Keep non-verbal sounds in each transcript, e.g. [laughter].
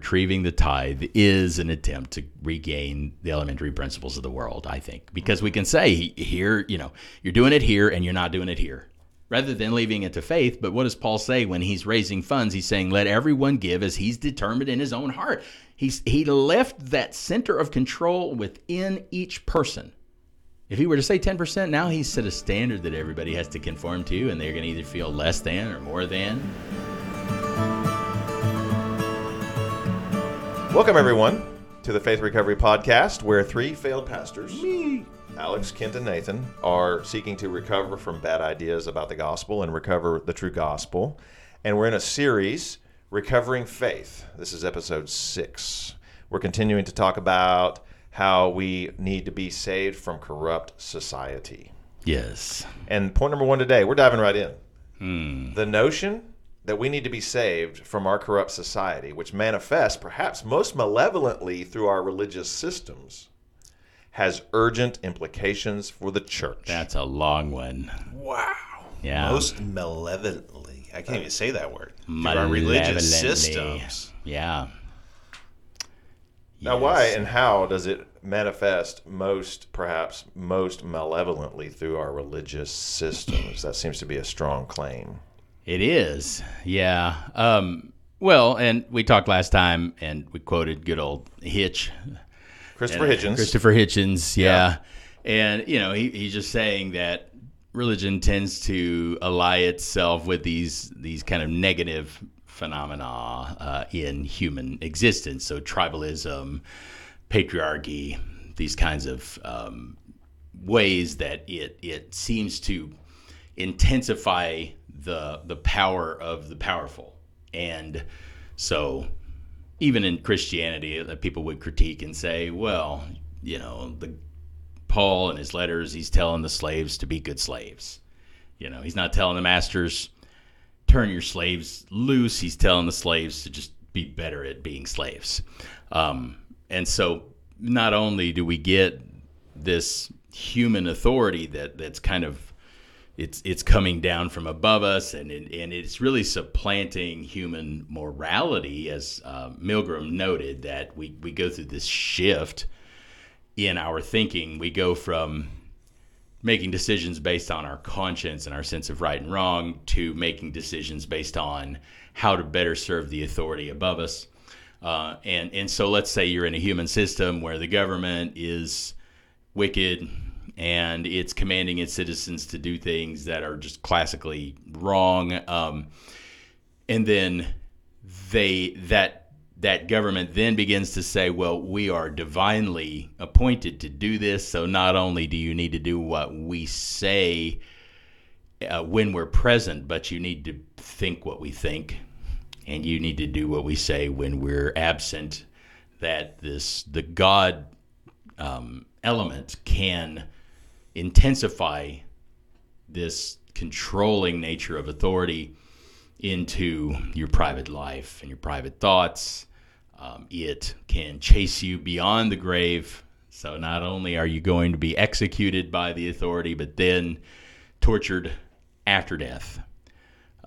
retrieving the tithe is an attempt to regain the elementary principles of the world, I think, because we can say here, you know, you're doing it here and you're not doing it here, rather than leaving it to faith. But what does Paul say when he's raising funds? He's saying, let everyone give as he's determined in his own heart. He's, he left that center of control within each person. If he were to say 10%, now he's set a standard that everybody has to conform to, and they're going to either feel less than or more than. Welcome, everyone, to the Faith Recovery Podcast, where three failed pastors, me, Alex, Kent, and Nathan, are seeking to recover from bad ideas about the gospel and recover the true gospel. And we're in a series, Recovering Faith. This is episode six. We're continuing to talk about how we need to be saved from corrupt society. Yes. And point number one today, we're diving right in. Hmm. The notion that we need to be saved from our corrupt society, which manifests perhaps most malevolently through our religious systems, has urgent implications for the church. That's a long one. Wow. Yeah. Most malevolently. I can't even say that word. Through our religious systems. Yeah. Now, Yes. why and how does it manifest most, perhaps most malevolently through our religious systems? That seems to be a strong claim. It is. Yeah. Um, well, and we talked last time, and we quoted good old Hitch. Christopher And, uh, Hitchens. Christopher Hitchens, yeah. And, you know, he, he's just saying that religion tends to ally itself with these these kind of negative phenomena uh, in human existence. So tribalism, patriarchy, these kinds of um, ways that it it seems to intensify the the power of the powerful. And so even in Christianity, that people would critique and say, well, you know, the Paul in his letters, he's telling the slaves to be good slaves. You know, he's not telling the masters turn your slaves loose. He's telling the slaves to just be better at being slaves. Um, and so, not only do we get this human authority that that's kind of it's it's coming down from above us and it, and it's really supplanting human morality as uh, Milgram noted that we we go through this shift in our thinking. We go from making decisions based on our conscience and our sense of right and wrong to making decisions based on how to better serve the authority above us. Uh, and and so let's say you're in a human system where the government is wicked and it's commanding its citizens to do things that are just classically wrong. Um, and then they that that government then begins to say, well, we are divinely appointed to do this. So not only do you need to do what we say uh, when we're present, but you need to think what we think, and you need to do what we say when we're absent. That this the God um, element can intensify this controlling nature of authority into your private life and your private thoughts. Um, it can chase you beyond the grave. So not only are you going to be executed by the authority, but then tortured after death.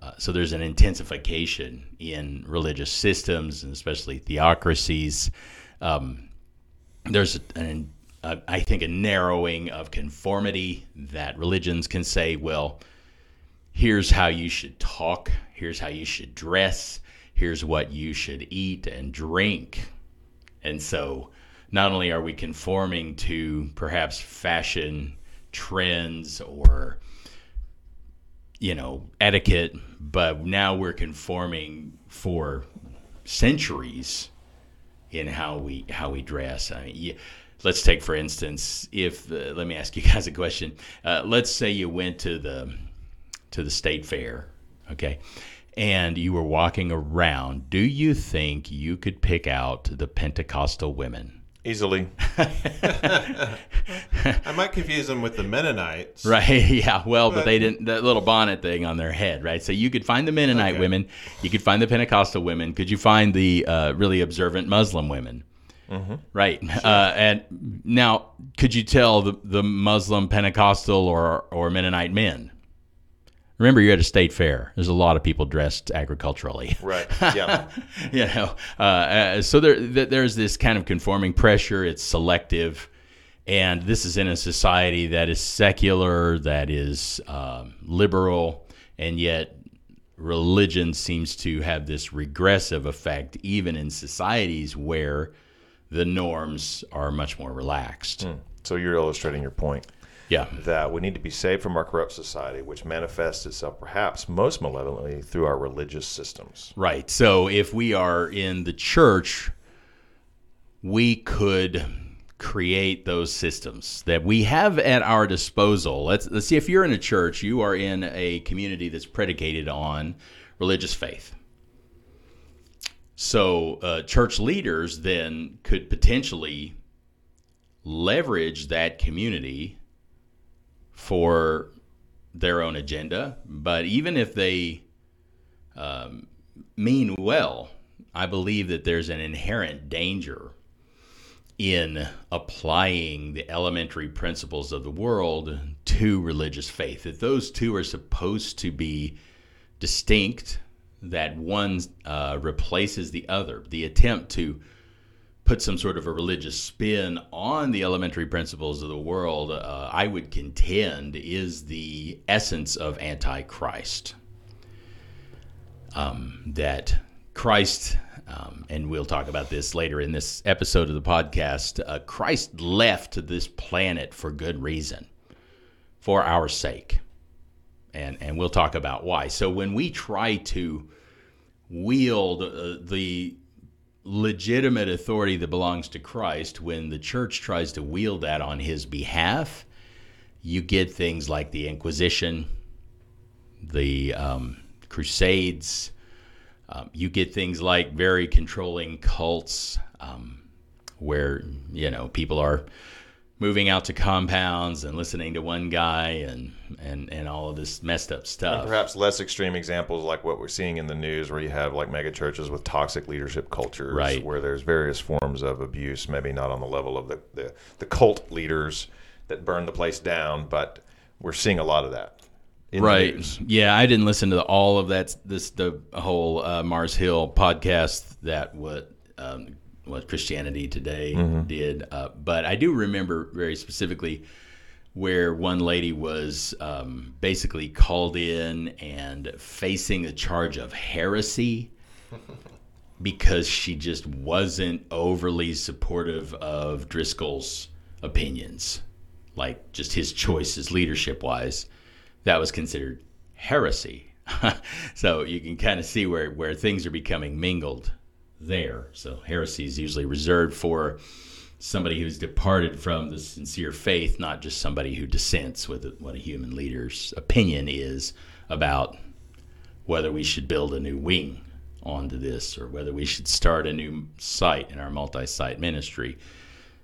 Uh, so there's an intensification in religious systems and especially theocracies. Um, there's an, I think, a narrowing of conformity that religions can say, well, here's how you should talk, here's how you should dress, here's what you should eat and drink. And so not only are we conforming to perhaps fashion trends or you know etiquette but now we're conforming for centuries in how we how we dress I mean, let's take for instance if uh, let me ask you [laughs] guys a question uh, let's say you went to the to the state fair okay and you were walking around do you think you could pick out the pentecostal women Easily. [laughs] I might confuse them with the Mennonites. Right. [laughs] Yeah. Well, but, But- they didn't that little bonnet thing on their head, right? So you could find the Mennonite Okay. women, you could find the Pentecostal women. Could you find the uh, really observant Muslim women? Right. Uh, and now, could you tell the, the Muslim Pentecostal or or Mennonite men? Remember, you're at a state fair. There's a lot of people dressed agriculturally. Right. [laughs] Yeah. you know, uh, uh, so there, there's this kind of conforming pressure. It's selective, and this is in a society that is secular, that is um, liberal, and yet religion seems to have this regressive effect, even in societies where the norms are much more relaxed. Hmm. so you're illustrating your point Yeah. that we need to be saved from our corrupt society, which manifests itself perhaps most malevolently through our religious systems. Right. So if we are in the church, we could create those systems that we have at our disposal. Let's let's see if you're in a church, you are in a community that's predicated on religious faith. So uh, church leaders then could potentially leverage that community for their own agenda. But even if they um, mean well, I believe that there's an inherent danger in applying the elementary principles of the world to religious faith. That those two are supposed to be distinct, that one uh, replaces the other. The attempt to put some sort of a religious spin on the elementary principles of the world, uh, I would contend, is the essence of Antichrist. Um, that Christ, um, and we'll talk about this later in this episode of the podcast, uh, Christ left this planet for good reason, for our sake. And, and we'll talk about why. So when we try to wield uh, the legitimate authority that belongs to Christ, when the church tries to wield that on his behalf, you get things like the Inquisition, the um, Crusades. Um, you get things like very controlling cults um, where, you know, people are moving out to compounds and listening to one guy and, and, and all of this messed up stuff. Perhaps less extreme examples like what we're seeing in the news, where you have like mega churches with toxic leadership cultures, Right. where there's various forms of abuse, maybe not on the level of the, the, the cult leaders that burn the place down, but we're seeing a lot of that. in the right yeah i didn't listen to all of that this the whole uh, mars hill podcast that what um, what christianity today did uh, but i do remember very specifically where one lady was um, basically called in and facing the charge of heresy [laughs] because she just wasn't overly supportive of driscoll's opinions like just his choices leadership wise that was considered heresy. [laughs] so you can kind of see where, where things are becoming mingled there. So heresy is usually reserved for somebody who's departed from the sincere faith, not just somebody who dissents with what a human leader's opinion is about whether we should build a new wing onto this or whether we should start a new site in our multi-site ministry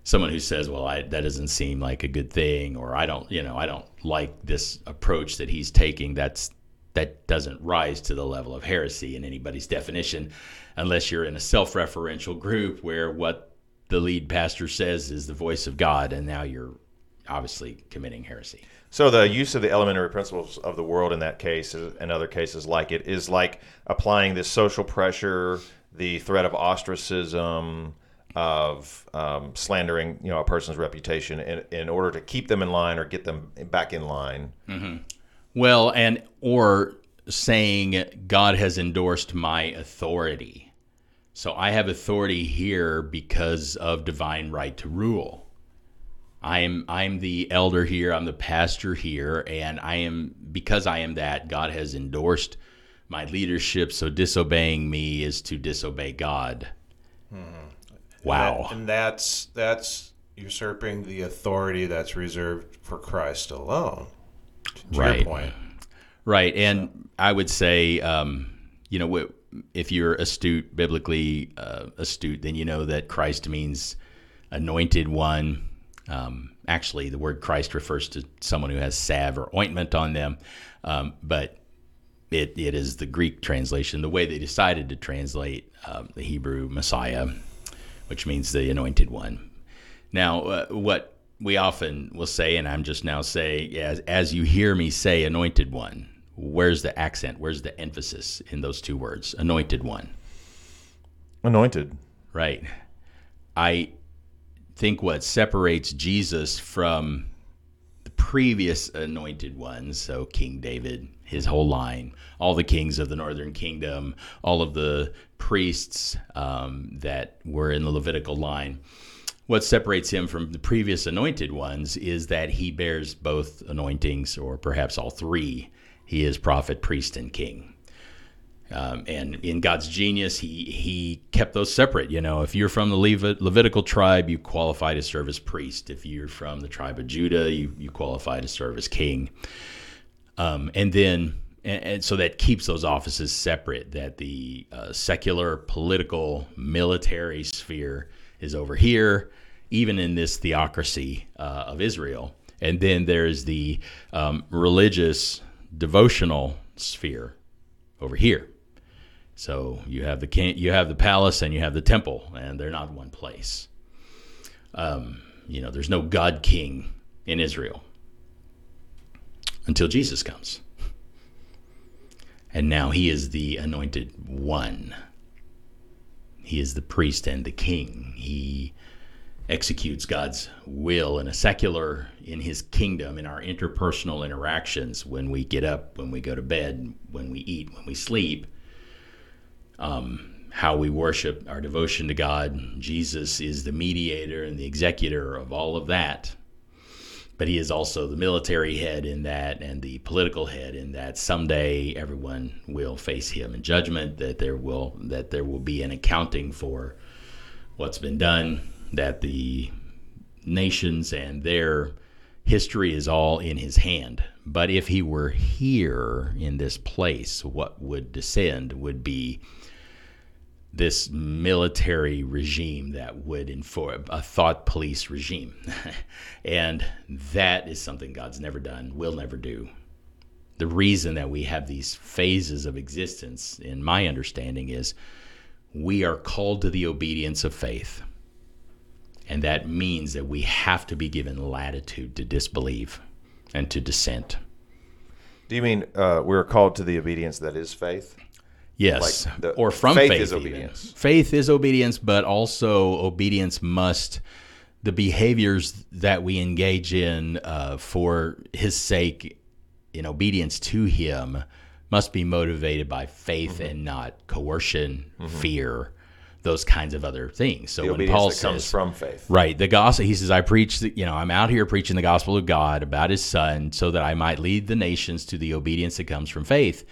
someone who says, "Well, I, that doesn't seem like a good thing," or "I don't, you know, I don't like this approach that he's taking." That's that doesn't rise to the level of heresy in anybody's definition, unless you're in a self-referential group where what the lead pastor says is the voice of God, and now you're obviously committing heresy. So the use of the elementary principles of the world in that case and other cases like it is like applying this social pressure, the threat of ostracism, of um, slandering, you know, a person's reputation in, in order to keep them in line or get them back in line. Well, and or saying God has endorsed my authority. So I have authority here because of divine right to rule. I'm I'm the elder here, I'm the pastor here, and I am because I am that, God has endorsed my leadership, so disobeying me is to disobey God. Wow. And that's that's usurping the authority that's reserved for Christ alone. To Right. your point. Right, and I would say, um, you know, if you're astute, biblically uh, astute, then you know that Christ means anointed one. Um, actually, the word Christ refers to someone who has salve or ointment on them, um, but it, it is the Greek translation. The way they decided to translate um, the Hebrew Messiah, which means the anointed one. Now, uh, what we often will say, and I'm just now saying, as, as you hear me say anointed one, where's the accent? Where's the emphasis in those two words? Anointed one. Anointed. Right. I think what separates Jesus from the previous anointed ones, so King David, his whole line, all the kings of the northern kingdom, all of the priests um, that were in the Levitical line. What separates him from the previous anointed ones is that he bears both anointings, or perhaps all three. He is prophet, priest, and king. Um, and in God's genius, he he kept those separate. You know, if you're from the Levit- Levitical tribe, you qualify to serve as priest. If you're from the tribe of Judah, you you qualify to serve as king. Um, and then, and, and, so that keeps those offices separate. That the uh, secular, political, military sphere is over here, even in this theocracy uh, of Israel. And then there's the um, religious, devotional sphere over here. So you have the you have the palace and you have the temple, and they're not one place. Um, you know, there's no God King in Israel until Jesus comes, and now he is the anointed one. He is the priest and the king. He executes God's will in a secular, in his kingdom, in our interpersonal interactions when we get up, when we go to bed, when we eat, when we sleep um, how we worship, our devotion to God. Jesus is the mediator and the executor of all of that. But he is also the military head in that and the political head in that someday everyone will face him in judgment, that there will that there will be an accounting for what's been done, that the nations and their history is all in his hand. But if he were here in this place, what would descend would be this military regime that would enforce a thought police regime. [laughs] and that is something God's never done, will never do. The reason that we have these phases of existence, in my understanding, is we are called to the obedience of faith. And that means that we have to be given latitude to disbelieve and to dissent. Do you mean uh, we're called to the obedience that is faith? Yes, like the, or from faith, faith, is even. obedience. Faith is obedience, but also obedience must the behaviors that we engage in uh, for His sake, in obedience to Him, must be motivated by faith mm-hmm. and not coercion, mm-hmm. fear, those kinds of other things. So the when Paul says, comes from faith, right, the gospel, he says, "I preach, the, you know, I'm out here preaching the gospel of God about His Son, so that I might lead the nations to the obedience that comes from faith,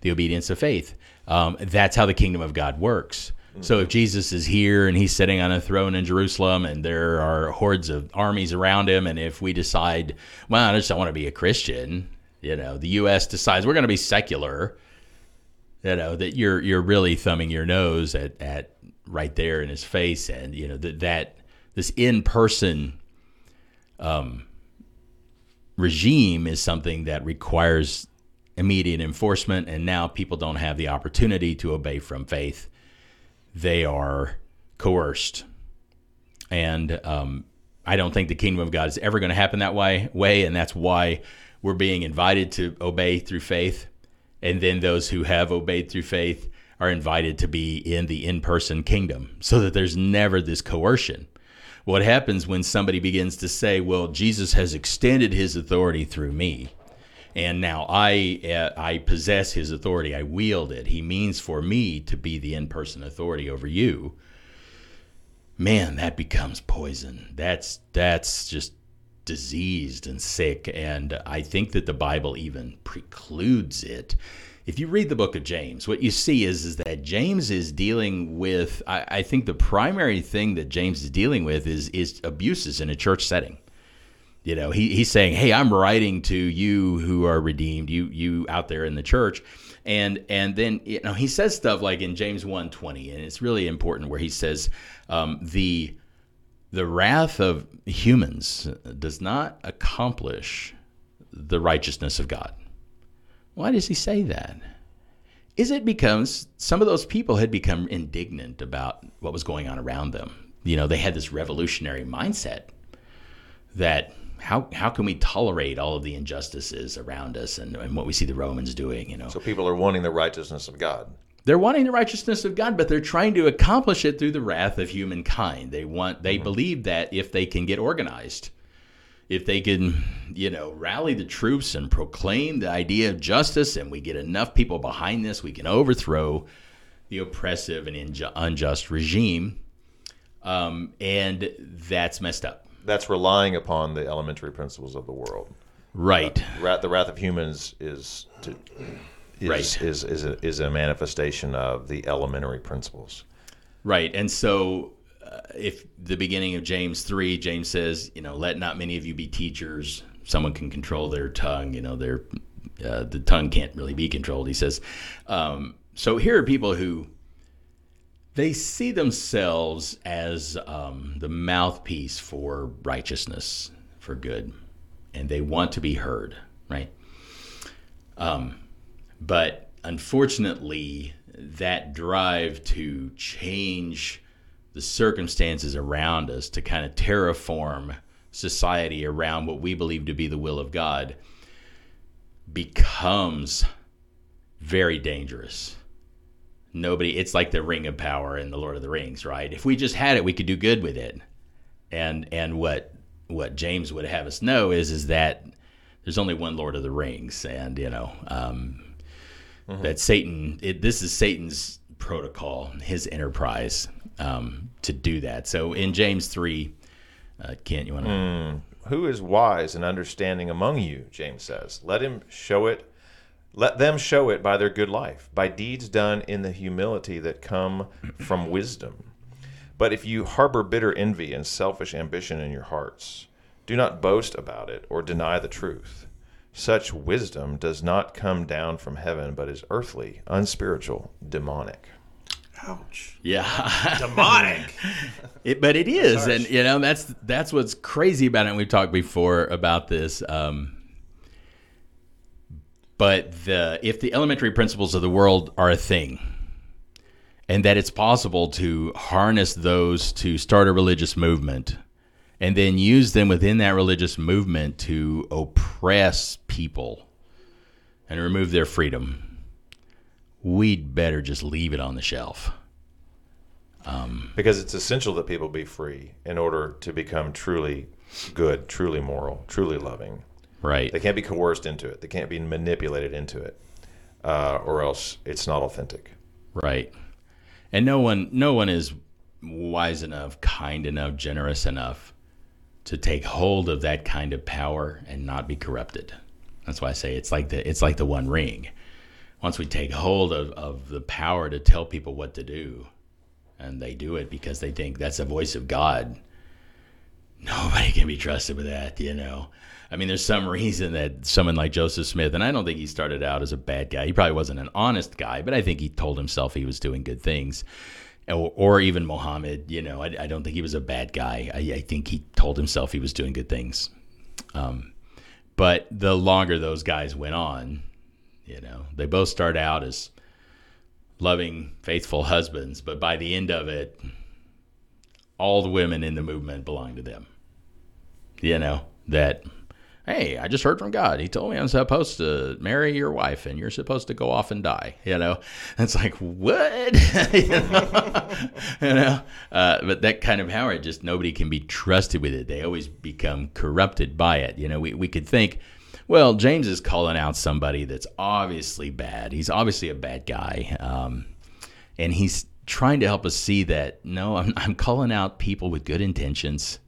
the obedience of faith." Um, that's how the kingdom of God works. Mm-hmm. So if Jesus is here and he's sitting on a throne in Jerusalem and there are hordes of armies around him, and if we decide, well, I just don't want to be a Christian, you know, the U.S. decides we're going to be secular, you know, that you're you're really thumbing your nose at at right there in his face, and you know that that this in person um, regime is something that requires immediate enforcement, and now people don't have the opportunity to obey from faith. They are coerced. And um, I don't think the kingdom of God is ever going to happen that way, way, and that's why we're being invited to obey through faith. And then those who have obeyed through faith are invited to be in the in person kingdom so that there's never this coercion. What happens when somebody begins to say, well, Jesus has extended his authority through me? and now I uh, I possess his authority. I wield it. He means for me to be the in-person authority over you. Man, that becomes poison. That's that's just diseased and sick and I think that the Bible even precludes it. If you read the book of James, what you see is, is that James is dealing with I, I think the primary thing that James is dealing with is is abuses in a church setting you know, he, he's saying, "Hey, I'm writing to you who are redeemed, you you out there in the church." And and then you know he says stuff like in James 1:20, and it's really important where he says um, the the wrath of humans does not accomplish the righteousness of God. Why does he say that? Is it because some of those people had become indignant about what was going on around them? You know, they had this revolutionary mindset that how how can we tolerate all of the injustices around us and, and what we see the Romans doing? You know, So people are wanting the righteousness of God. they're wanting the righteousness of God, but they're trying to accomplish it through the wrath of humankind. They want they mm-hmm. believe that if they can get organized, if they can, you know, rally the troops and proclaim the idea of justice, and we get enough people behind this, we can overthrow the oppressive and inju- unjust regime. Um, and that's messed up. That's relying upon the elementary principles of the world. Right. Wrath, the wrath of humans is to is, Right. is is a, is a manifestation of the elementary principles. Right. And so, uh, if the beginning of James 3, James says, you know, let not many of you be teachers. Someone can control their tongue. You know, their uh, the tongue can't really be controlled. He says, um, so here are people who they see themselves as um, the mouthpiece for righteousness, for good, and they want to be heard. Right. Um, but unfortunately, that drive to change the circumstances around us, to kind of terraform society around what we believe to be the will of God, becomes very dangerous. Nobody, it's like the ring of power in the Lord of the Rings, right? If we just had it, we could do good with it. And and what what James would have us know is is that there's only one Lord of the Rings, and you know um, that Satan. It, this is Satan's protocol, his enterprise um, to do that. So in James three, uh, Kent, you want to? Who is wise and understanding among you? James says. Let him show it. Let them show it by their good life, by deeds done in the humility that come from wisdom. But if you harbor bitter envy and selfish ambition in your hearts, do not boast about it or deny the truth. Such wisdom does not come down from heaven, but is earthly, unspiritual, demonic. Ouch. Yeah, [laughs] Demonic. it, but it is, and you know that's that's what's crazy about it. And we've talked before about this. Um, but the if the elementary principles of the world are a thing, and that it's possible to harness those to start a religious movement, and then use them within that religious movement to oppress people and remove their freedom, we'd better just leave it on the shelf. Because it's essential that people be free in order to become truly good, truly moral, truly loving. Right. They can't be coerced into it. They can't be manipulated into it, uh, or else it's not authentic. Right. And no one no one is wise enough, kind enough, generous enough to take hold of that kind of power and not be corrupted. That's why I say it's like the it's like the one ring. Once we take hold of, of the power to tell people what to do, and they do it because they think that's the voice of God, nobody can be trusted with that, you know. I mean, there's some reason that someone like Joseph Smith, and I don't think he started out as a bad guy. He probably wasn't an honest guy, but I think he told himself he was doing good things. Or, or even Mohammed, you know, I, I don't think he was a bad guy. I, I think he told himself he was doing good things. Um, but the longer those guys went on, you know, they both start out as loving, faithful husbands, but by the end of it, all the women in the movement belong to them. You know, that, hey, I just heard from God. He told me I'm supposed to marry your wife and you're supposed to go off and die. You know, And it's like, what? [laughs] you know, [laughs] you know? Uh, but that kind of power, just nobody can be trusted with it. They always become corrupted by it. You know, we, we could think, well, James is calling out somebody that's obviously bad. He's obviously a bad guy. Um, and he's trying to help us see that no, I'm, I'm calling out people with good intentions.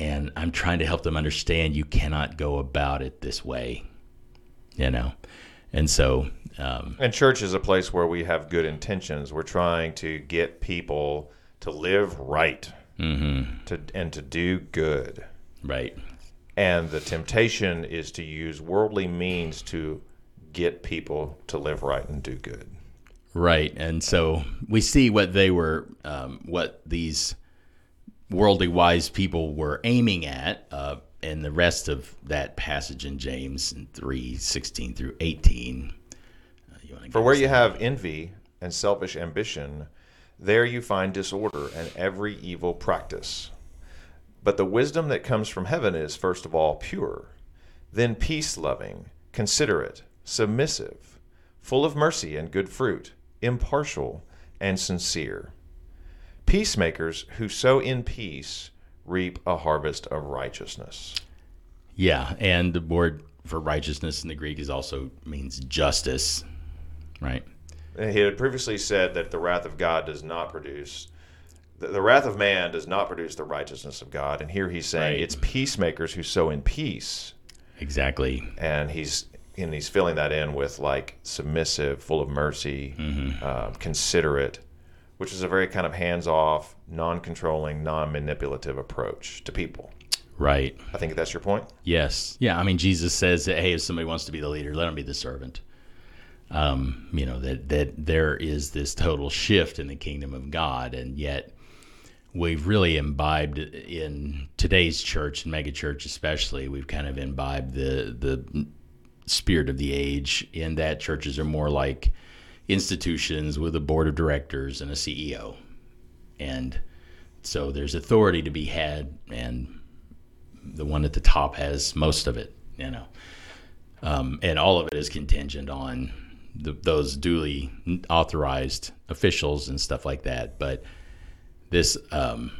And I'm trying to help them understand you cannot go about it this way, you know? And so, um, And church is a place where we have good intentions. We're trying to get people to live right, to and to do good. right. And the temptation is to use worldly means to get people to live right and do good. Right, and so we see what they were, um, what these worldly wise people were aiming at, uh, and the rest of that passage in James in three sixteen through eighteen. Uh, you For where you have envy and selfish ambition, there you find disorder and every evil practice. But the wisdom that comes from heaven is, first of all, pure, then peace loving, considerate, submissive, full of mercy and good fruit, impartial, and sincere. Peacemakers who sow in peace reap a harvest of righteousness. Yeah, and the word for righteousness in the Greek is also means justice, right? He had previously said that the wrath of God does not produce the, the wrath of man does not produce the righteousness of God, and here he's saying Right. it's peacemakers who sow in peace, Exactly. and he's and he's filling that in with like submissive, full of mercy, uh, considerate, which is a very kind of hands-off, non-controlling, non-manipulative approach to people. Right. I think that's your point. Yes. Yeah. I mean, Jesus says that, hey, if somebody wants to be the leader, let him be the servant. Um, you know, that, that there is this total shift in the kingdom of God. And yet we've really imbibed in today's church and megachurch, especially, we've kind of imbibed the, the spirit of the age in that churches are more like institutions with a board of directors and a CEO. And so there's authority to be had and the one at the top has most of it, you know, um, and all of it is contingent on the, those duly authorized officials and stuff like that. But this um,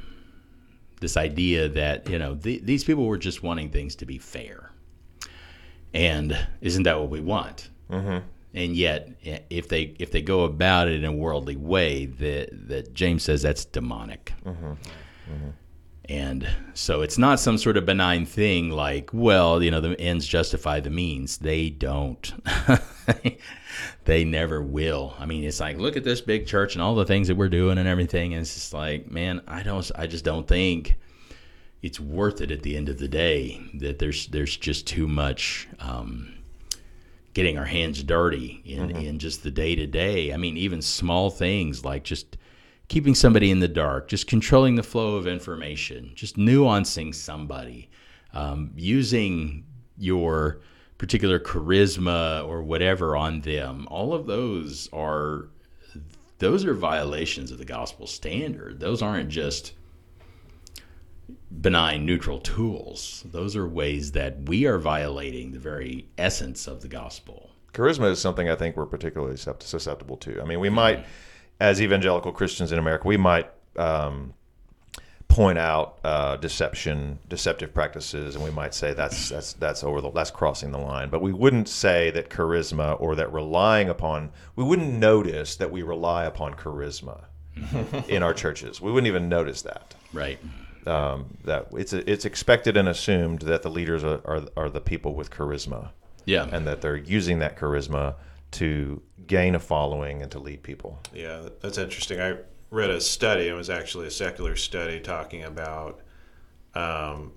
this idea that you know the, these people were just wanting things to be fair, and isn't that what we want? Mm-hmm. And yet, if they if they go about it in a worldly way, that that James says that's demonic. And so it's not some sort of benign thing like, well, you know, the ends justify the means. They don't. [laughs] they never will. I mean, it's like, look at this big church and all the things that we're doing and everything. And it's just like, man, I don't, I just don't think it's worth it at the end of the day. That there's, there's just too much um, getting our hands dirty in, in just the day to day. I mean, even small things like just keeping somebody in the dark, just controlling the flow of information, just nuancing somebody, um, using your particular charisma or whatever on them. All of those are those are violations of the gospel standard. Those aren't just benign neutral tools. Those are ways that we are violating the very essence of the gospel. charisma is something I think we're particularly susceptible to. I mean, we might, as evangelical Christians in America, we might um, point out uh, deception, deceptive practices, and we might say that's that's that's over the that's crossing the line. But we wouldn't say that charisma or that relying upon we wouldn't notice that we rely upon charisma [laughs] in our churches. We wouldn't even notice that Right. um, that it's it's expected and assumed that the leaders are, are are the people with charisma Yeah. and that they're using that charisma to gain a following and to lead people. Yeah, that's interesting. I read a study. It was actually a secular study talking about um,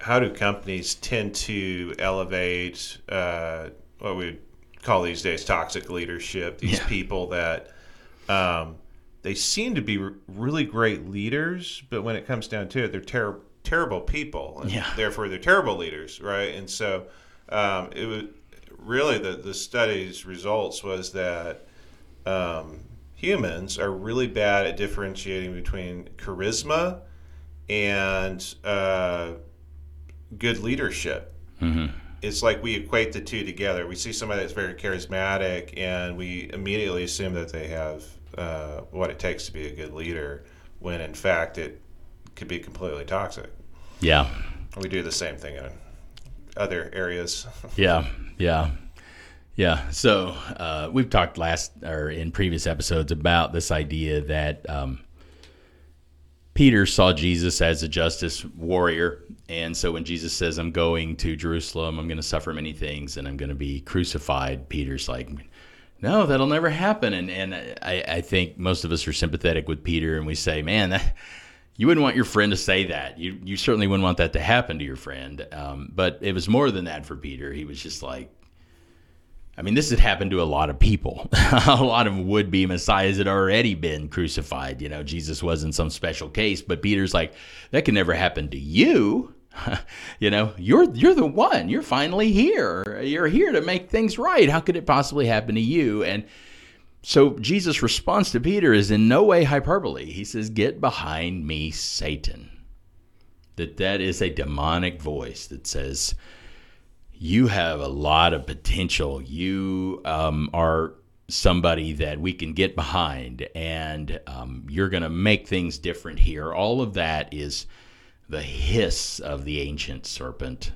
how do companies tend to elevate uh, what we call these days toxic leadership. These Yeah. people that um, they seem to be r- really great leaders, but when it comes down to it, they're ter- terrible people, and Yeah. therefore they're terrible leaders, right? And so um, it was really the the study's results was that um, humans are really bad at differentiating between charisma and uh, good leadership. It's like we equate the two together. We see somebody that's very charismatic, and we immediately assume that they have uh, what it takes to be a good leader, when in fact it could be completely toxic. Yeah. We do the same thing in other areas. Yeah, yeah, yeah. So uh, we've talked last or in previous episodes about this idea that um, Peter saw Jesus as a justice warrior, and so when Jesus says, "I'm going to Jerusalem, I'm going to suffer many things, and I'm going to be crucified," Peter's like. No, that'll never happen. And and I, I think most of us are sympathetic with Peter, and we say, "Man, that, you wouldn't want your friend to say that. You you certainly wouldn't want that to happen to your friend. Um, but it was more than that for Peter. He was just like, I mean, this had happened to a lot of people. [laughs] a lot of would-be messiahs had already been crucified. You know, Jesus wasn't some special case. But Peter's like, that can never happen to you. [laughs] you know, you're you're the one. You're finally here. You're here to make things right. How could it possibly happen to you? And so Jesus' response to Peter is in no way hyperbole. He says, "Get behind me, Satan." that that is a demonic voice that says you have a lot of potential. You um, are somebody that we can get behind, and um, you're going to make things different here. All of that is the hiss of the ancient serpent.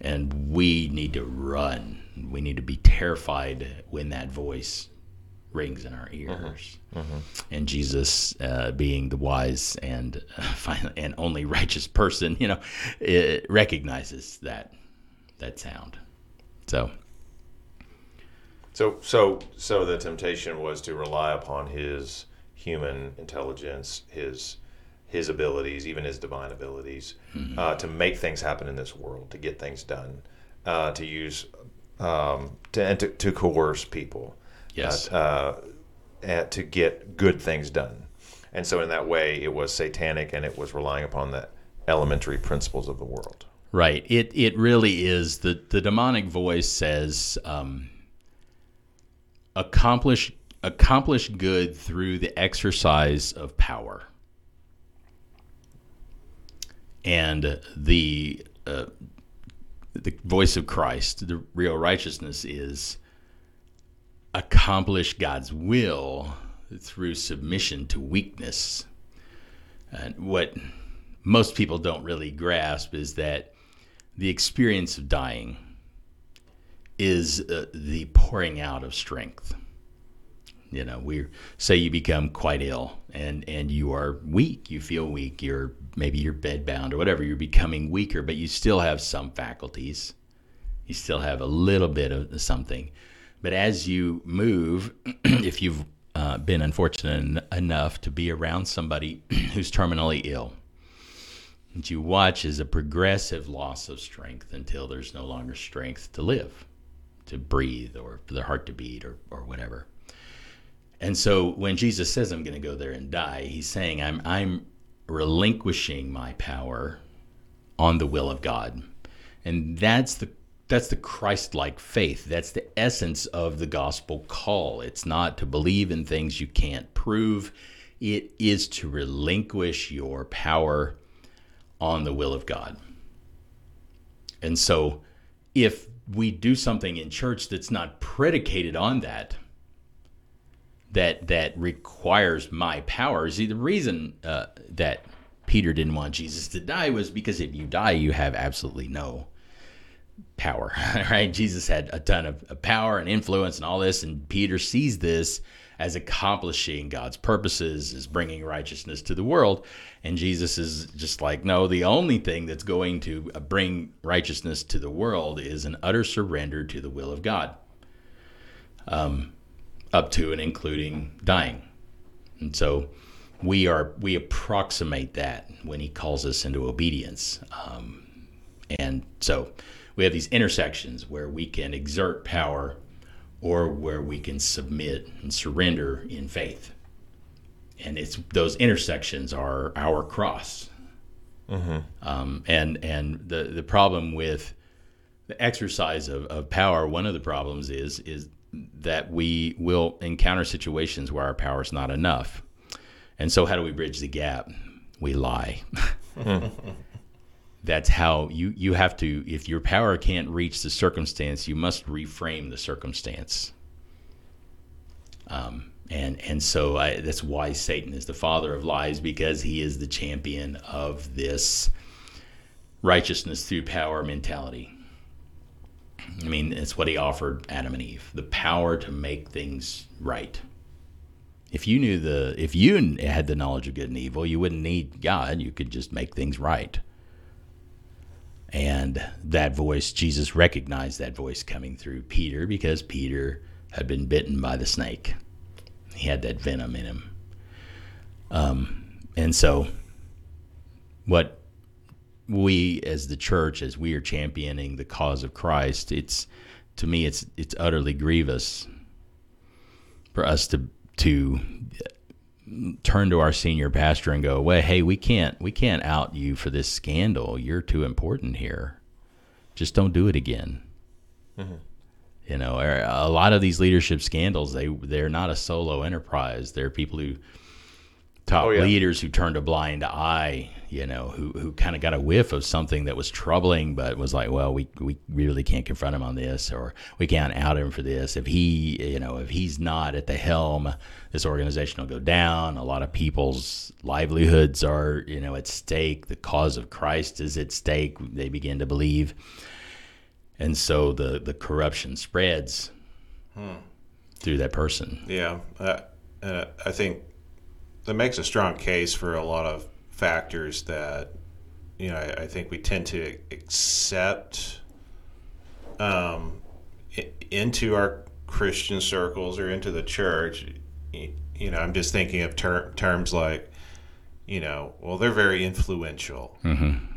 And we need to run. We need to be terrified when that voice rings in our ears. Mm-hmm. And Jesus, uh, being the wise and [laughs] uh, and only righteous person, you know, recognizes that that sound. So, so, so, so the temptation was to rely upon his human intelligence, his his abilities, even his divine abilities, mm-hmm. uh, to make things happen in this world, to get things done, uh, to use, um, to, and to, to coerce people, yes, uh, uh to get good things done. And so, in that way, it was satanic, and it was relying upon the elementary principles of the world. Right. It it really is the the demonic voice says, um, accomplish accomplish good through the exercise of power and the uh, the voice of Christ, the real righteousness is accomplish God's will through submission to weakness. And what most people don't really grasp is that the experience of dying is uh, the pouring out of strength. You know, we say you become quite ill and and you are weak. You feel weak. You're maybe you're bedbound or whatever. You're becoming weaker, but you still have some faculties. You still have a little bit of something. But as you move, [clears throat] if you've uh, been unfortunate enough to be around somebody [clears throat] who's terminally ill, and you watch as a progressive loss of strength until there's no longer strength to live, to breathe, or for the heart to beat, or, or whatever. And so when Jesus says, I'm going to go there and die, he's saying, I'm, I'm relinquishing my power on the will of God. And that's the that's the Christ-like faith. That's the essence of the gospel call. It's not to believe in things you can't prove. It is to relinquish your power on the will of God. And so if we do something in church that's not predicated on that, that that requires my power. See, the reason uh, that Peter didn't want Jesus to die was because if you die, you have absolutely no power, [laughs] right? Jesus had a ton of, of power and influence and all this, and Peter sees this as accomplishing God's purposes, as bringing righteousness to the world. And Jesus is just like, no, the only thing that's going to bring righteousness to the world is an utter surrender to the will of God. Um, up to and including dying. And so we are we approximate that when he calls us into obedience. Um, and so we have these intersections where we can exert power or where we can submit and surrender in faith. And it's those intersections are our cross. Mm-hmm. Um, and and the the problem with the exercise of, of power, one of the problems is is that we will encounter situations where our power is not enough. And so, how do we bridge the gap? We lie. [laughs] [laughs] That's how you, you have to, if your power can't reach the circumstance, you must reframe the circumstance. Um, and and so I, that's why Satan is the father of lies because he is the champion of this righteousness through power mentality. I mean, it's what he offered Adam and Eve the power to make things right. If you knew the, if you had the knowledge of good and evil, you wouldn't need God. You could just make things right. And that voice, Jesus recognized that voice coming through Peter because Peter had been bitten by the snake. He had that venom in him. Um, and so, what we as the church, as we are championing the cause of Christ, it's to me it's it's utterly grievous for us to to turn to our senior pastor and go, "Well, hey, we can't we can't out you for this scandal. You're too important here. Just don't do it again." Mm-hmm. You know, er, a lot of these leadership scandals they they're not a solo enterprise. They're people who top Oh, yeah. leaders who turned a blind eye, you know, who, who kind of got a whiff of something that was troubling, but was like, well, we, we really can't confront him on this, or we can't out him for this. If he, you know, if he's not at the helm, this organization will go down. A lot of people's livelihoods are, you know, at stake. The cause of Christ is at stake. They begin to believe. And so the, the corruption spreads through that person. Yeah, uh, and I think that makes a strong case for a lot of factors that you know. I, I think we tend to accept um, into our Christian circles or into the church. You know, I'm just thinking of ter- terms like, you know, well, they're very influential.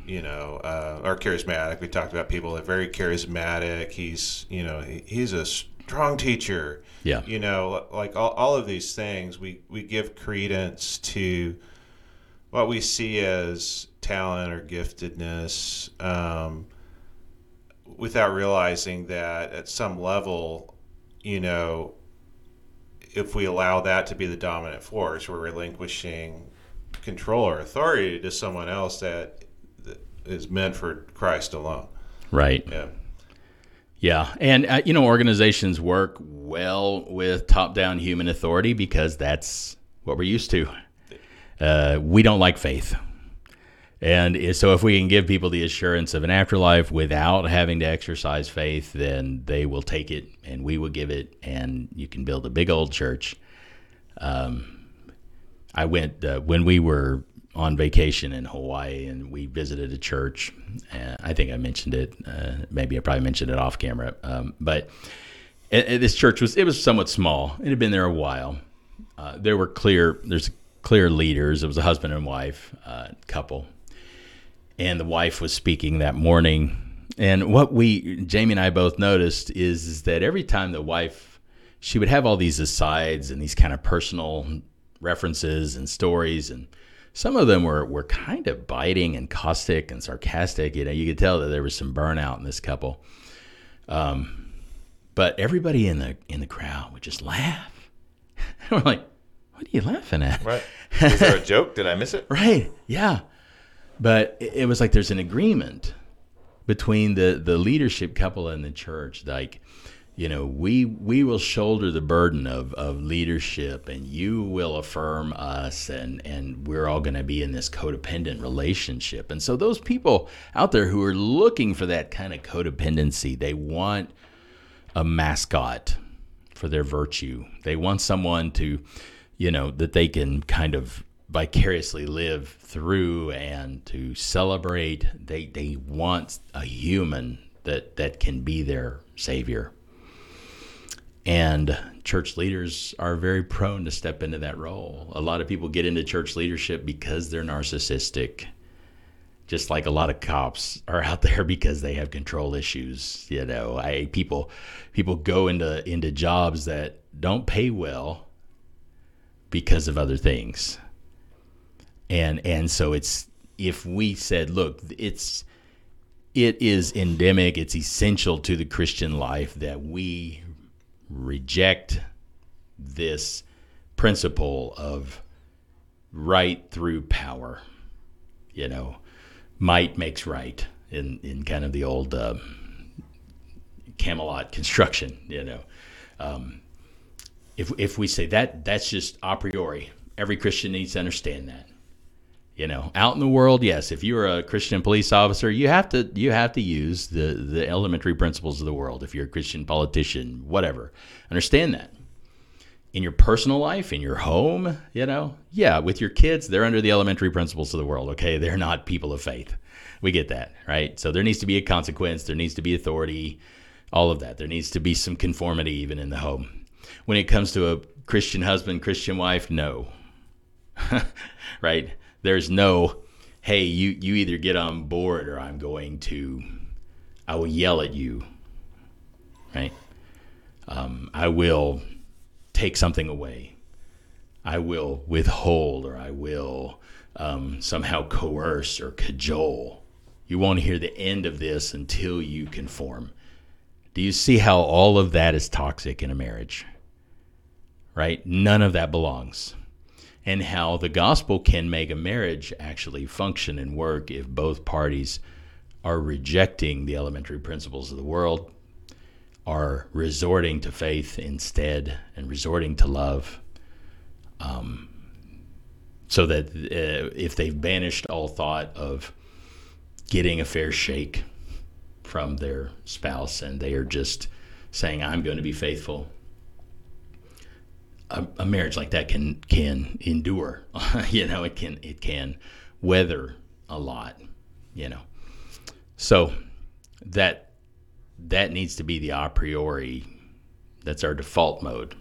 You know, uh, or charismatic. We talked about people that are very charismatic. He's, you know, he, he's a strong teacher Yeah. you know like all, all of these things we we give credence to what we see as talent or giftedness um, without realizing that at some level you know if we allow that to be the dominant force we're relinquishing control or authority to someone else that, that is meant for christ alone Right. yeah Yeah, and uh, you know organizations work well with top-down human authority because that's what we're used to. Uh, we don't like faith, and so if we can give people the assurance of an afterlife without having to exercise faith, then they will take it, and we will give it, and you can build a big old church. Um, I went uh, when we were on vacation in Hawaii, and we visited a church. Uh, I think I mentioned it. Uh, maybe I probably mentioned it off camera. Um, but this church was it was somewhat small. It had been there a while. Uh, there were clear there's clear leaders. It was a husband and wife uh, couple, and the wife was speaking that morning. And what we Jamie and I both noticed is, is that every time the wife she would have all these asides and these kind of personal references and stories and some of them were, were kind of biting and caustic and sarcastic. You know, you could tell that there was some burnout in this couple. Um, but everybody in the in the crowd would just laugh. [laughs] we're like, "What are you laughing at?" Right. Is there a [laughs] joke? Did I miss it? Right. Yeah. But it, it was like there's an agreement between the the leadership couple and the church. Like, you know, we we will shoulder the burden of of leadership, and you will affirm us, and and we're all going to be in this codependent relationship. And so those people out there who are looking for that kind of codependency, they want a mascot for their virtue. They want someone to, you know, that they can kind of vicariously live through and to celebrate. They they want a human that that can be their savior. And church leaders are very prone to step into that role. A lot of people get into church leadership because they're narcissistic just like a lot of cops are out there [laughs] because they have control issues you know i people people go into into jobs that don't pay well because of other things and and so it's if we said look it's it is endemic it's essential to the christian life that we reject this principle of right through power you know might makes right in, in kind of the old uh, Camelot construction, you know. Um, if, if we say that, that's just a priori. Every Christian needs to understand that. You know, out in the world, yes, if you're a Christian police officer, you have to you have to use the the elementary principles of the world. If you're a Christian politician, whatever, understand that in your personal life, in your home, you know, yeah, with your kids, they're under the elementary principles of the world, okay? They're not people of faith. We get that, right? So there needs to be a consequence, there needs to be authority, all of that. There needs to be some conformity even in the home. When it comes to a Christian husband, Christian wife, no. [laughs] right? There's no, hey, you, you either get on board or I'm going to, I will yell at you, right? Um, I will take something away. I will withhold or I will um, somehow coerce or cajole. You won't hear the end of this until you conform. Do you see how all of that is toxic in a marriage? Right? None of that belongs. And how the gospel can make a marriage actually function and work if both parties are rejecting the elementary principles of the world, are resorting to faith instead, and resorting to love. Um, so that uh, if they've banished all thought of getting a fair shake from their spouse and they are just saying, I'm going to be faithful a, a marriage like that can can endure. [laughs] you know, it can it can weather a lot. You know, so that that needs to be the a priori. That's our default mode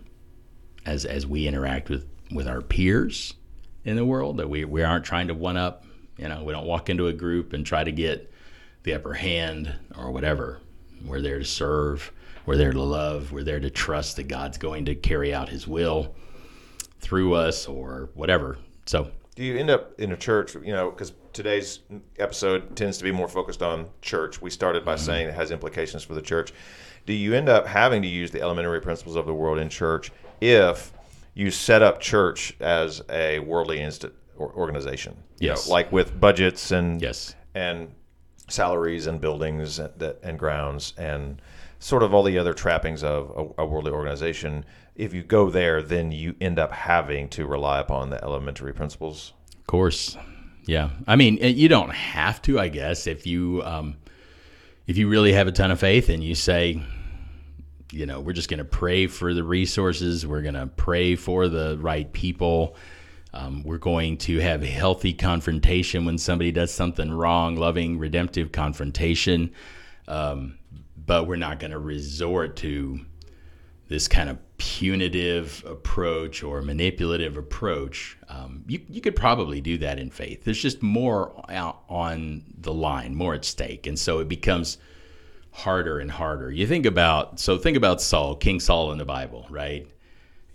as as we interact with with our peers in the world. That we we aren't trying to one up. You know, we don't walk into a group and try to get the upper hand or whatever. We're there to serve we're there to love. We're there to trust that God's going to carry out His will through us or whatever. So, do you end up in a church? You know, because today's episode tends to be more focused on church. We started by mm-hmm. saying it has implications for the church. Do you end up having to use the elementary principles of the world in church if you set up church as a worldly inst- organization? You yes, know, like with budgets and yes, and salaries and buildings and, and grounds and sort of all the other trappings of a, a, worldly organization. If you go there, then you end up having to rely upon the elementary principles. Of course, yeah. I mean, you don't have to, I guess, if you um, if you really have a ton of faith and you say, you know, we're just going to pray for the resources, we're going to pray for the right people. Um, we're going to have healthy confrontation when somebody does something wrong, loving, redemptive confrontation. Um, but we're not going to resort to this kind of punitive approach or manipulative approach. Um, you, you could probably do that in faith. There's just more on the line, more at stake. And so it becomes harder and harder. You think about, so think about Saul, King Saul in the Bible, right?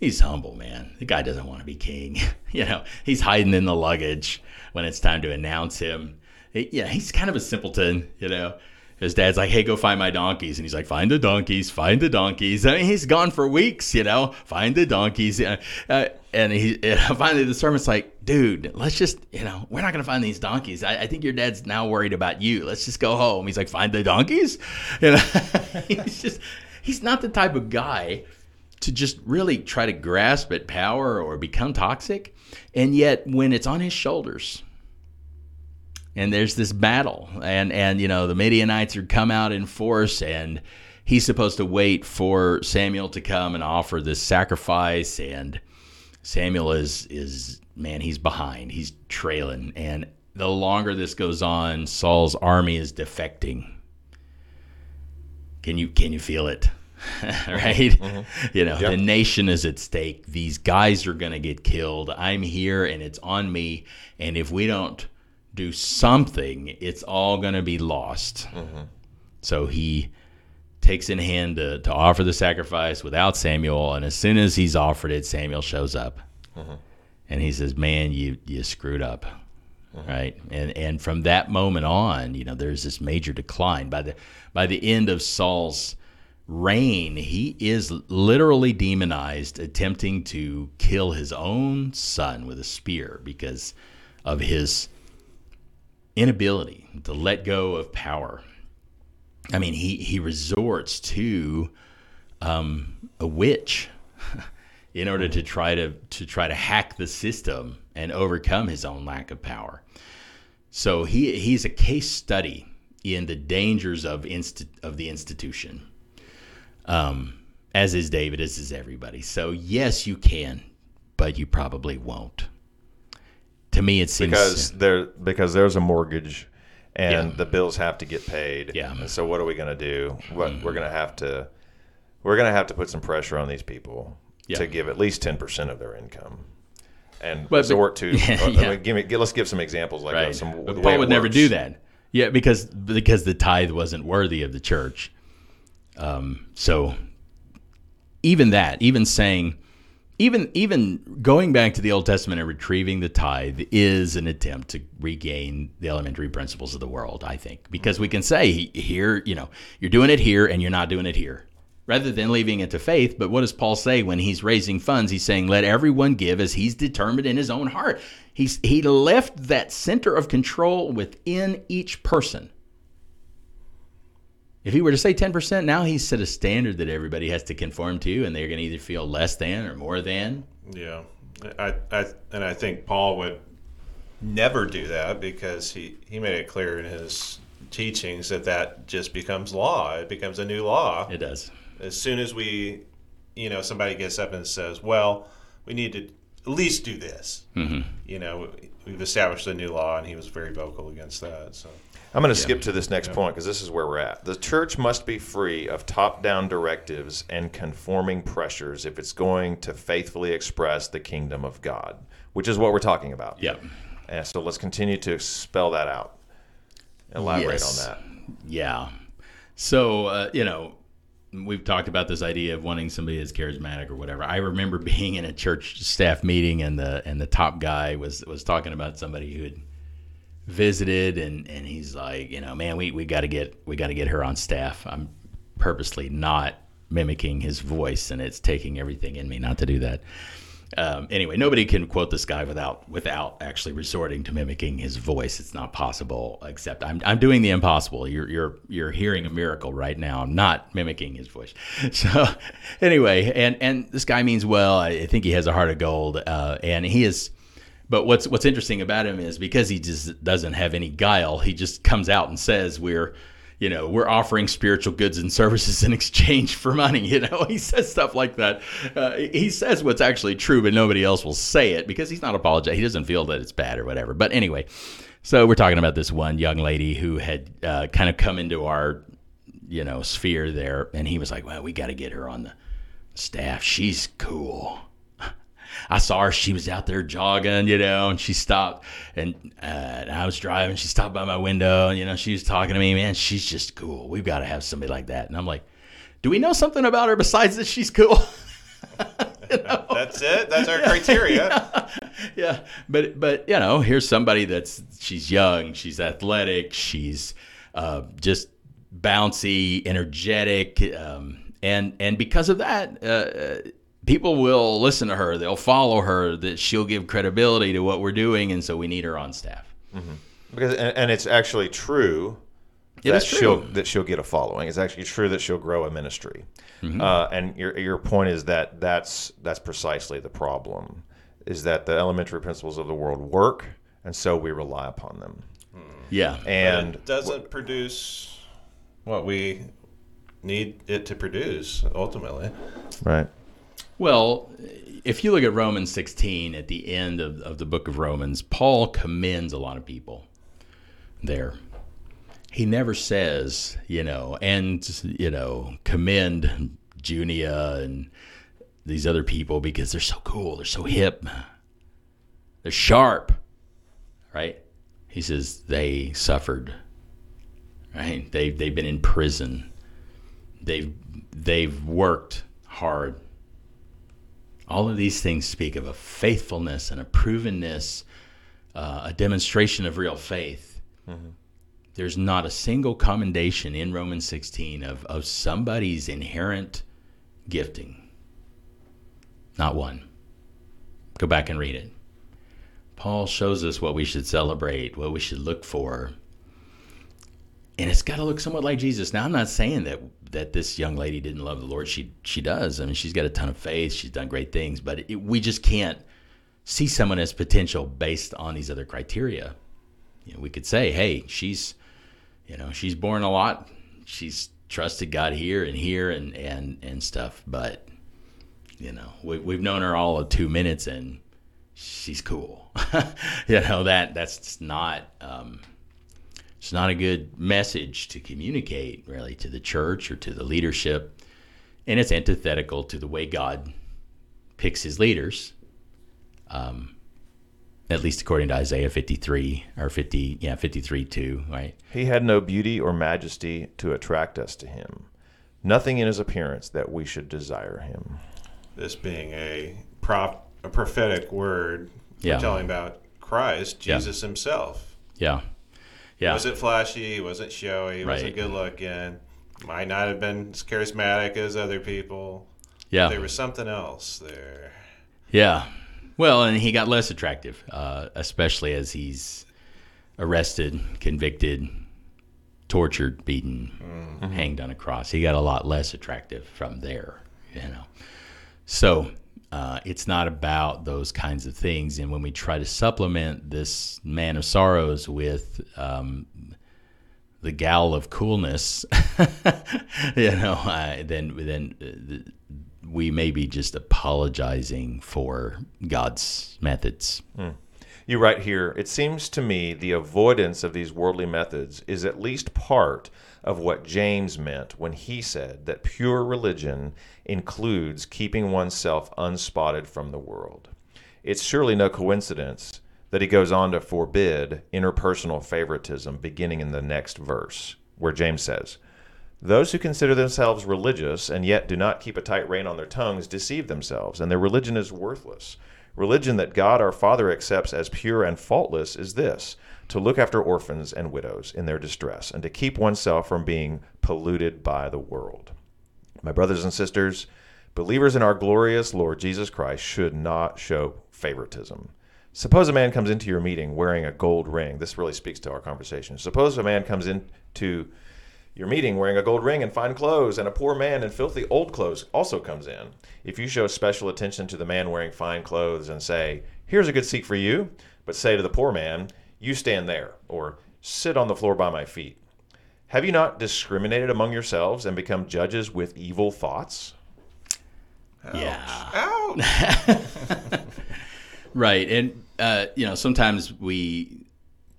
He's humble, man. The guy doesn't want to be king. [laughs] you know, he's hiding in the luggage when it's time to announce him. yeah, he's kind of a simpleton, you know his dad's like, "Hey, go find my donkeys," and he's like, "Find the donkeys, find the donkeys." I mean, he's gone for weeks, you know. Find the donkeys, uh, and he [laughs] finally the servant's like, "Dude, let's just, you know, we're not gonna find these donkeys. I, I, think your dad's now worried about you. Let's just go home." He's like, "Find the donkeys," [laughs] you know. [laughs] he's just, he's not the type of guy to just really try to grasp at power or become toxic, and yet when it's on his shoulders and there's this battle and and you know the Midianites are come out in force and he's supposed to wait for Samuel to come and offer this sacrifice and Samuel is is man he's behind he's trailing. And the longer this goes on Saul's army is defecting. Can you can you feel it? [laughs] Right? Mm-hmm. you know yep. the nation is at stake. These guys are going to get killed. I'm here and it's on me. And if we don't do something, it's all going to be lost. Mm-hmm. So he takes in hand to, to offer the sacrifice without Samuel. And as soon as he's offered it, Samuel shows up. Mm-hmm. And he says, Man, you, you screwed up. Mm-hmm. Right. And and from that moment on, you know, there's this major decline. By the by the end of Saul's reign, he is literally demonized, attempting to kill his own son with a spear because of his inability to let go of power. I mean, he, he resorts to um, a witch [laughs] in order to try to, to try to hack the system and overcome his own lack of power. So he, he's a case study in the dangers of, inst- of the institution, um, as is David, as is everybody. So, yes, you can, but you probably won't to me it seems because there because there's a mortgage and yeah. the bills have to get paid. Yeah. And so what are we going to do? What mm-hmm. we're going to have to we're going to have to put some pressure on these people yeah. to give at least 10% of their income. And but, resort to [laughs] yeah, uh, yeah. give me let's give some examples like right. that. Some, but Paul would never do that. Yeah, because because the tithe wasn't worthy of the church. Um, so even that, even saying even even going back to the Old Testament and retrieving the tithe is an attempt to regain the elementary principles of the world. I think because we can say here, you know, you're doing it here and you're not doing it here. rather than leaving it to faith. But what does Paul say when he's raising funds? He's saying, "Let everyone give as he's determined in his own heart." He's he left that center of control within each person. If he were to say 10%, now he's set a standard that everybody has to conform to, and they're going to either feel less than or more than. Yeah, I, I, and I think Paul would never do that because he, he made it clear in his teachings that that just becomes law. It becomes a new law. It does. As soon as we, you know, somebody gets up and says, well, we need to at least do this. Mm-hmm. You know, we've established a new law, and he was very vocal against that. So. I'm going to skip to this next point because this is where we're at. The church must be free of top down directives and conforming pressures if it's going to faithfully express the kingdom of God, which is what we're talking about. Yep. And so let's continue to spell that out. Elaborate Yes. on that. Yeah. So, uh, you know, we've talked about this idea of wanting somebody that's charismatic or whatever. I remember [laughs] being in a church staff meeting and the and the top guy was was talking about somebody who had visited and and he's like, you know, man, we we got to get we got to get her on staff. I'm purposely not mimicking his voice and it's taking everything in me not to do that. Um, anyway, nobody can quote this guy without without actually resorting to mimicking his voice. It's not possible. Except I'm, I'm doing the impossible. You're you're you're hearing a miracle right now. I'm not mimicking his voice. [laughs] So anyway, and and this guy means well. I, think he has a heart of gold, uh, and he is. But what's what's interesting about him is because he just doesn't have any guile. He just comes out and says we're you know, we're offering spiritual goods and services in exchange for money. You know, [laughs] he says stuff like that. Uh, he says what's actually true, but nobody else will say it because he's not apologetic. He doesn't feel that it's bad or whatever. But anyway, so we're talking about this one young lady who had uh, kind of come into our, you know, sphere there, and he was like, "Well, we got to get her on the staff. She's cool." I saw her. She was out there jogging, you know, and she stopped. And, uh, and I was driving. She stopped by my window. And, you know, she was talking to me. Man, she's just cool. We've got to have somebody like that. And I'm like, do we know something about her besides that she's cool? [laughs] That's it. That's our [laughs] criteria. [laughs] yeah, but but you know, here's somebody that's she's young, she's athletic, she's uh, just bouncy, energetic, um, and and because of that, uh, people will listen to her. They'll follow her. That she'll give credibility to what we're doing, and so we need her on staff. Because and, and it's actually true It that is true. she'll that she'll get a following. It's actually true that she'll grow a ministry. Mm-hmm. Uh, and your your point is that that's that's precisely the problem. Is that the elementary principles of the world work, and so we rely upon them. Yeah, And it doesn't produce what we need it to produce ultimately. right, Well, if you look at Romans 16 at the end of, of the book of Romans, Paul commends a lot of people there. He never says, you know, and, you know, commend Junia and these other people because they're so cool, they're so hip, they're sharp, right? He says they suffered, right? They, they've been in prison, they've, they've worked hard all of these things speak of a faithfulness and a provenness, uh, a demonstration of real faith. There's not a single commendation in Romans 16 of, of somebody's inherent gifting. Not one. Go back and read it. Paul shows us what we should celebrate, what we should look for. And it's got to look somewhat like Jesus. Now, I'm not saying that that this young lady didn't love the Lord. She she does. I mean, she's got a ton of faith. She's done great things, but it, we just can't see someone as potential based on these other criteria. You know, we could say, hey, she's you know she's born a lot. She's trusted God here and here and and and stuff, but you know we, we've known her all of two minutes and she's cool. [laughs] you know that that's not. Um, it's not a good message to communicate really to the church or to the leadership and it's antithetical to the way god picks his leaders um, at least according to isaiah 53 or 50 yeah 53 2 right he had no beauty or majesty to attract us to him. Nothing in his appearance that we should desire him. This being a prop, a prophetic word Yeah. telling about Christ, Yeah. Jesus Himself. yeah Yeah Was it flashy, wasn't showy, he wasn't good looking. might not have been as charismatic as other people. Yeah. There was something else there. Yeah. Well, and he got less attractive, uh, especially as he's arrested, convicted, tortured, beaten, Mm-hmm. hanged on a cross. He got a lot less attractive from there, you know. So uh, it's not about those kinds of things. And when we try to supplement this man of sorrows with um, the gal of coolness, [laughs] you know, uh, then then uh, we may be just apologizing for God's methods. You write here, it seems to me the avoidance of these worldly methods is at least part of what James meant when he said that pure religion includes keeping oneself unspotted from the world. It's surely no coincidence that he goes on to forbid interpersonal favoritism beginning in the next verse, where James says, Those who consider themselves religious and yet do not keep a tight rein on their tongues deceive themselves, and their religion is worthless. Religion that God our Father accepts as pure and faultless is this to look after orphans and widows in their distress, and to keep oneself from being polluted by the world. My brothers and sisters, believers in our glorious Lord Jesus Christ should not show favoritism. Suppose a man comes into your meeting wearing a gold ring. This really speaks to our conversation. Suppose a man comes into your meeting wearing a gold ring and fine clothes, and a poor man in filthy old clothes also comes in. If you show special attention to the man wearing fine clothes and say, Here's a good seat for you, but say to the poor man, You stand there, or sit on the floor by my feet, have you not discriminated among yourselves and become judges with evil thoughts? Yeah. Ouch! [laughs] Right. And, uh, you know, sometimes we,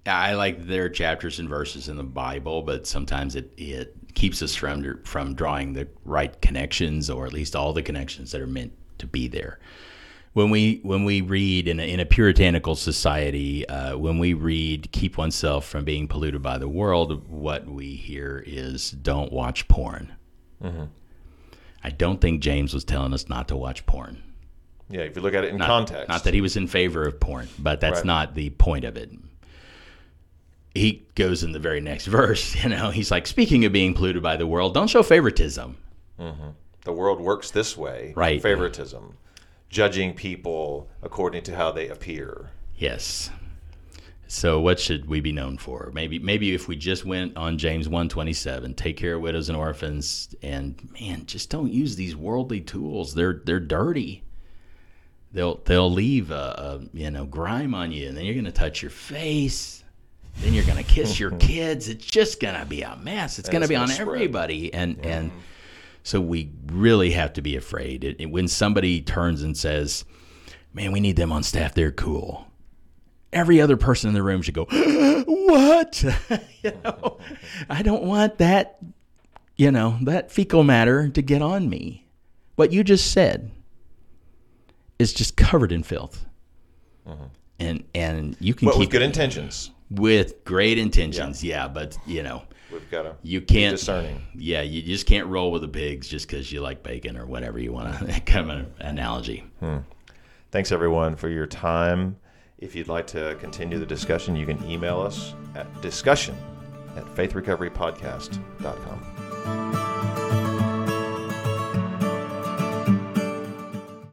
I like there are chapters and verses in the Bible, but sometimes it, it keeps us from, from drawing the right connections or at least all the connections that are meant to be there. When we when we read in a, in a puritanical society, uh, when we read "keep oneself from being polluted by the world," what we hear is "don't watch porn." I don't think James was telling us not to watch porn. Yeah, if you look at it in Not, context. Not that he was in favor of porn, but that's Right. not the point of it. He goes in the very next [laughs] verse, you know, he's like, speaking of being polluted by the world, don't show favoritism. the world works this way Right. favoritism, judging people according to how they appear. Yes. So what should we be known for? Maybe maybe if we just went on James 127, take care of widows and orphans and man, just don't use these worldly tools. They're they're dirty. They'll they'll leave a, a you know grime on you and then you're going to touch your face. Then you're going to kiss your [laughs] kids. It's just going to be a mess. It's going to be on spread. everybody and and mm-hmm. So we really have to be afraid. It, it- when somebody turns and says, "Man, we need them on staff. They're cool." Every other person in the room should go, [gasps] "What?" [laughs] you know, I don't want that. You know that fecal matter to get on me. What you just said is just covered in filth, mm-hmm. and and you can But keep with good intentions, with great intentions. Yeah, but you know we've got to you can't discerning. yeah, you just can't roll with the pigs just because you like bacon or whatever you want to [laughs] kind of an analogy. Hmm. Thanks everyone for your time. If you'd like to continue the discussion, you can email us at discussion at faithrecoverypodcast.com.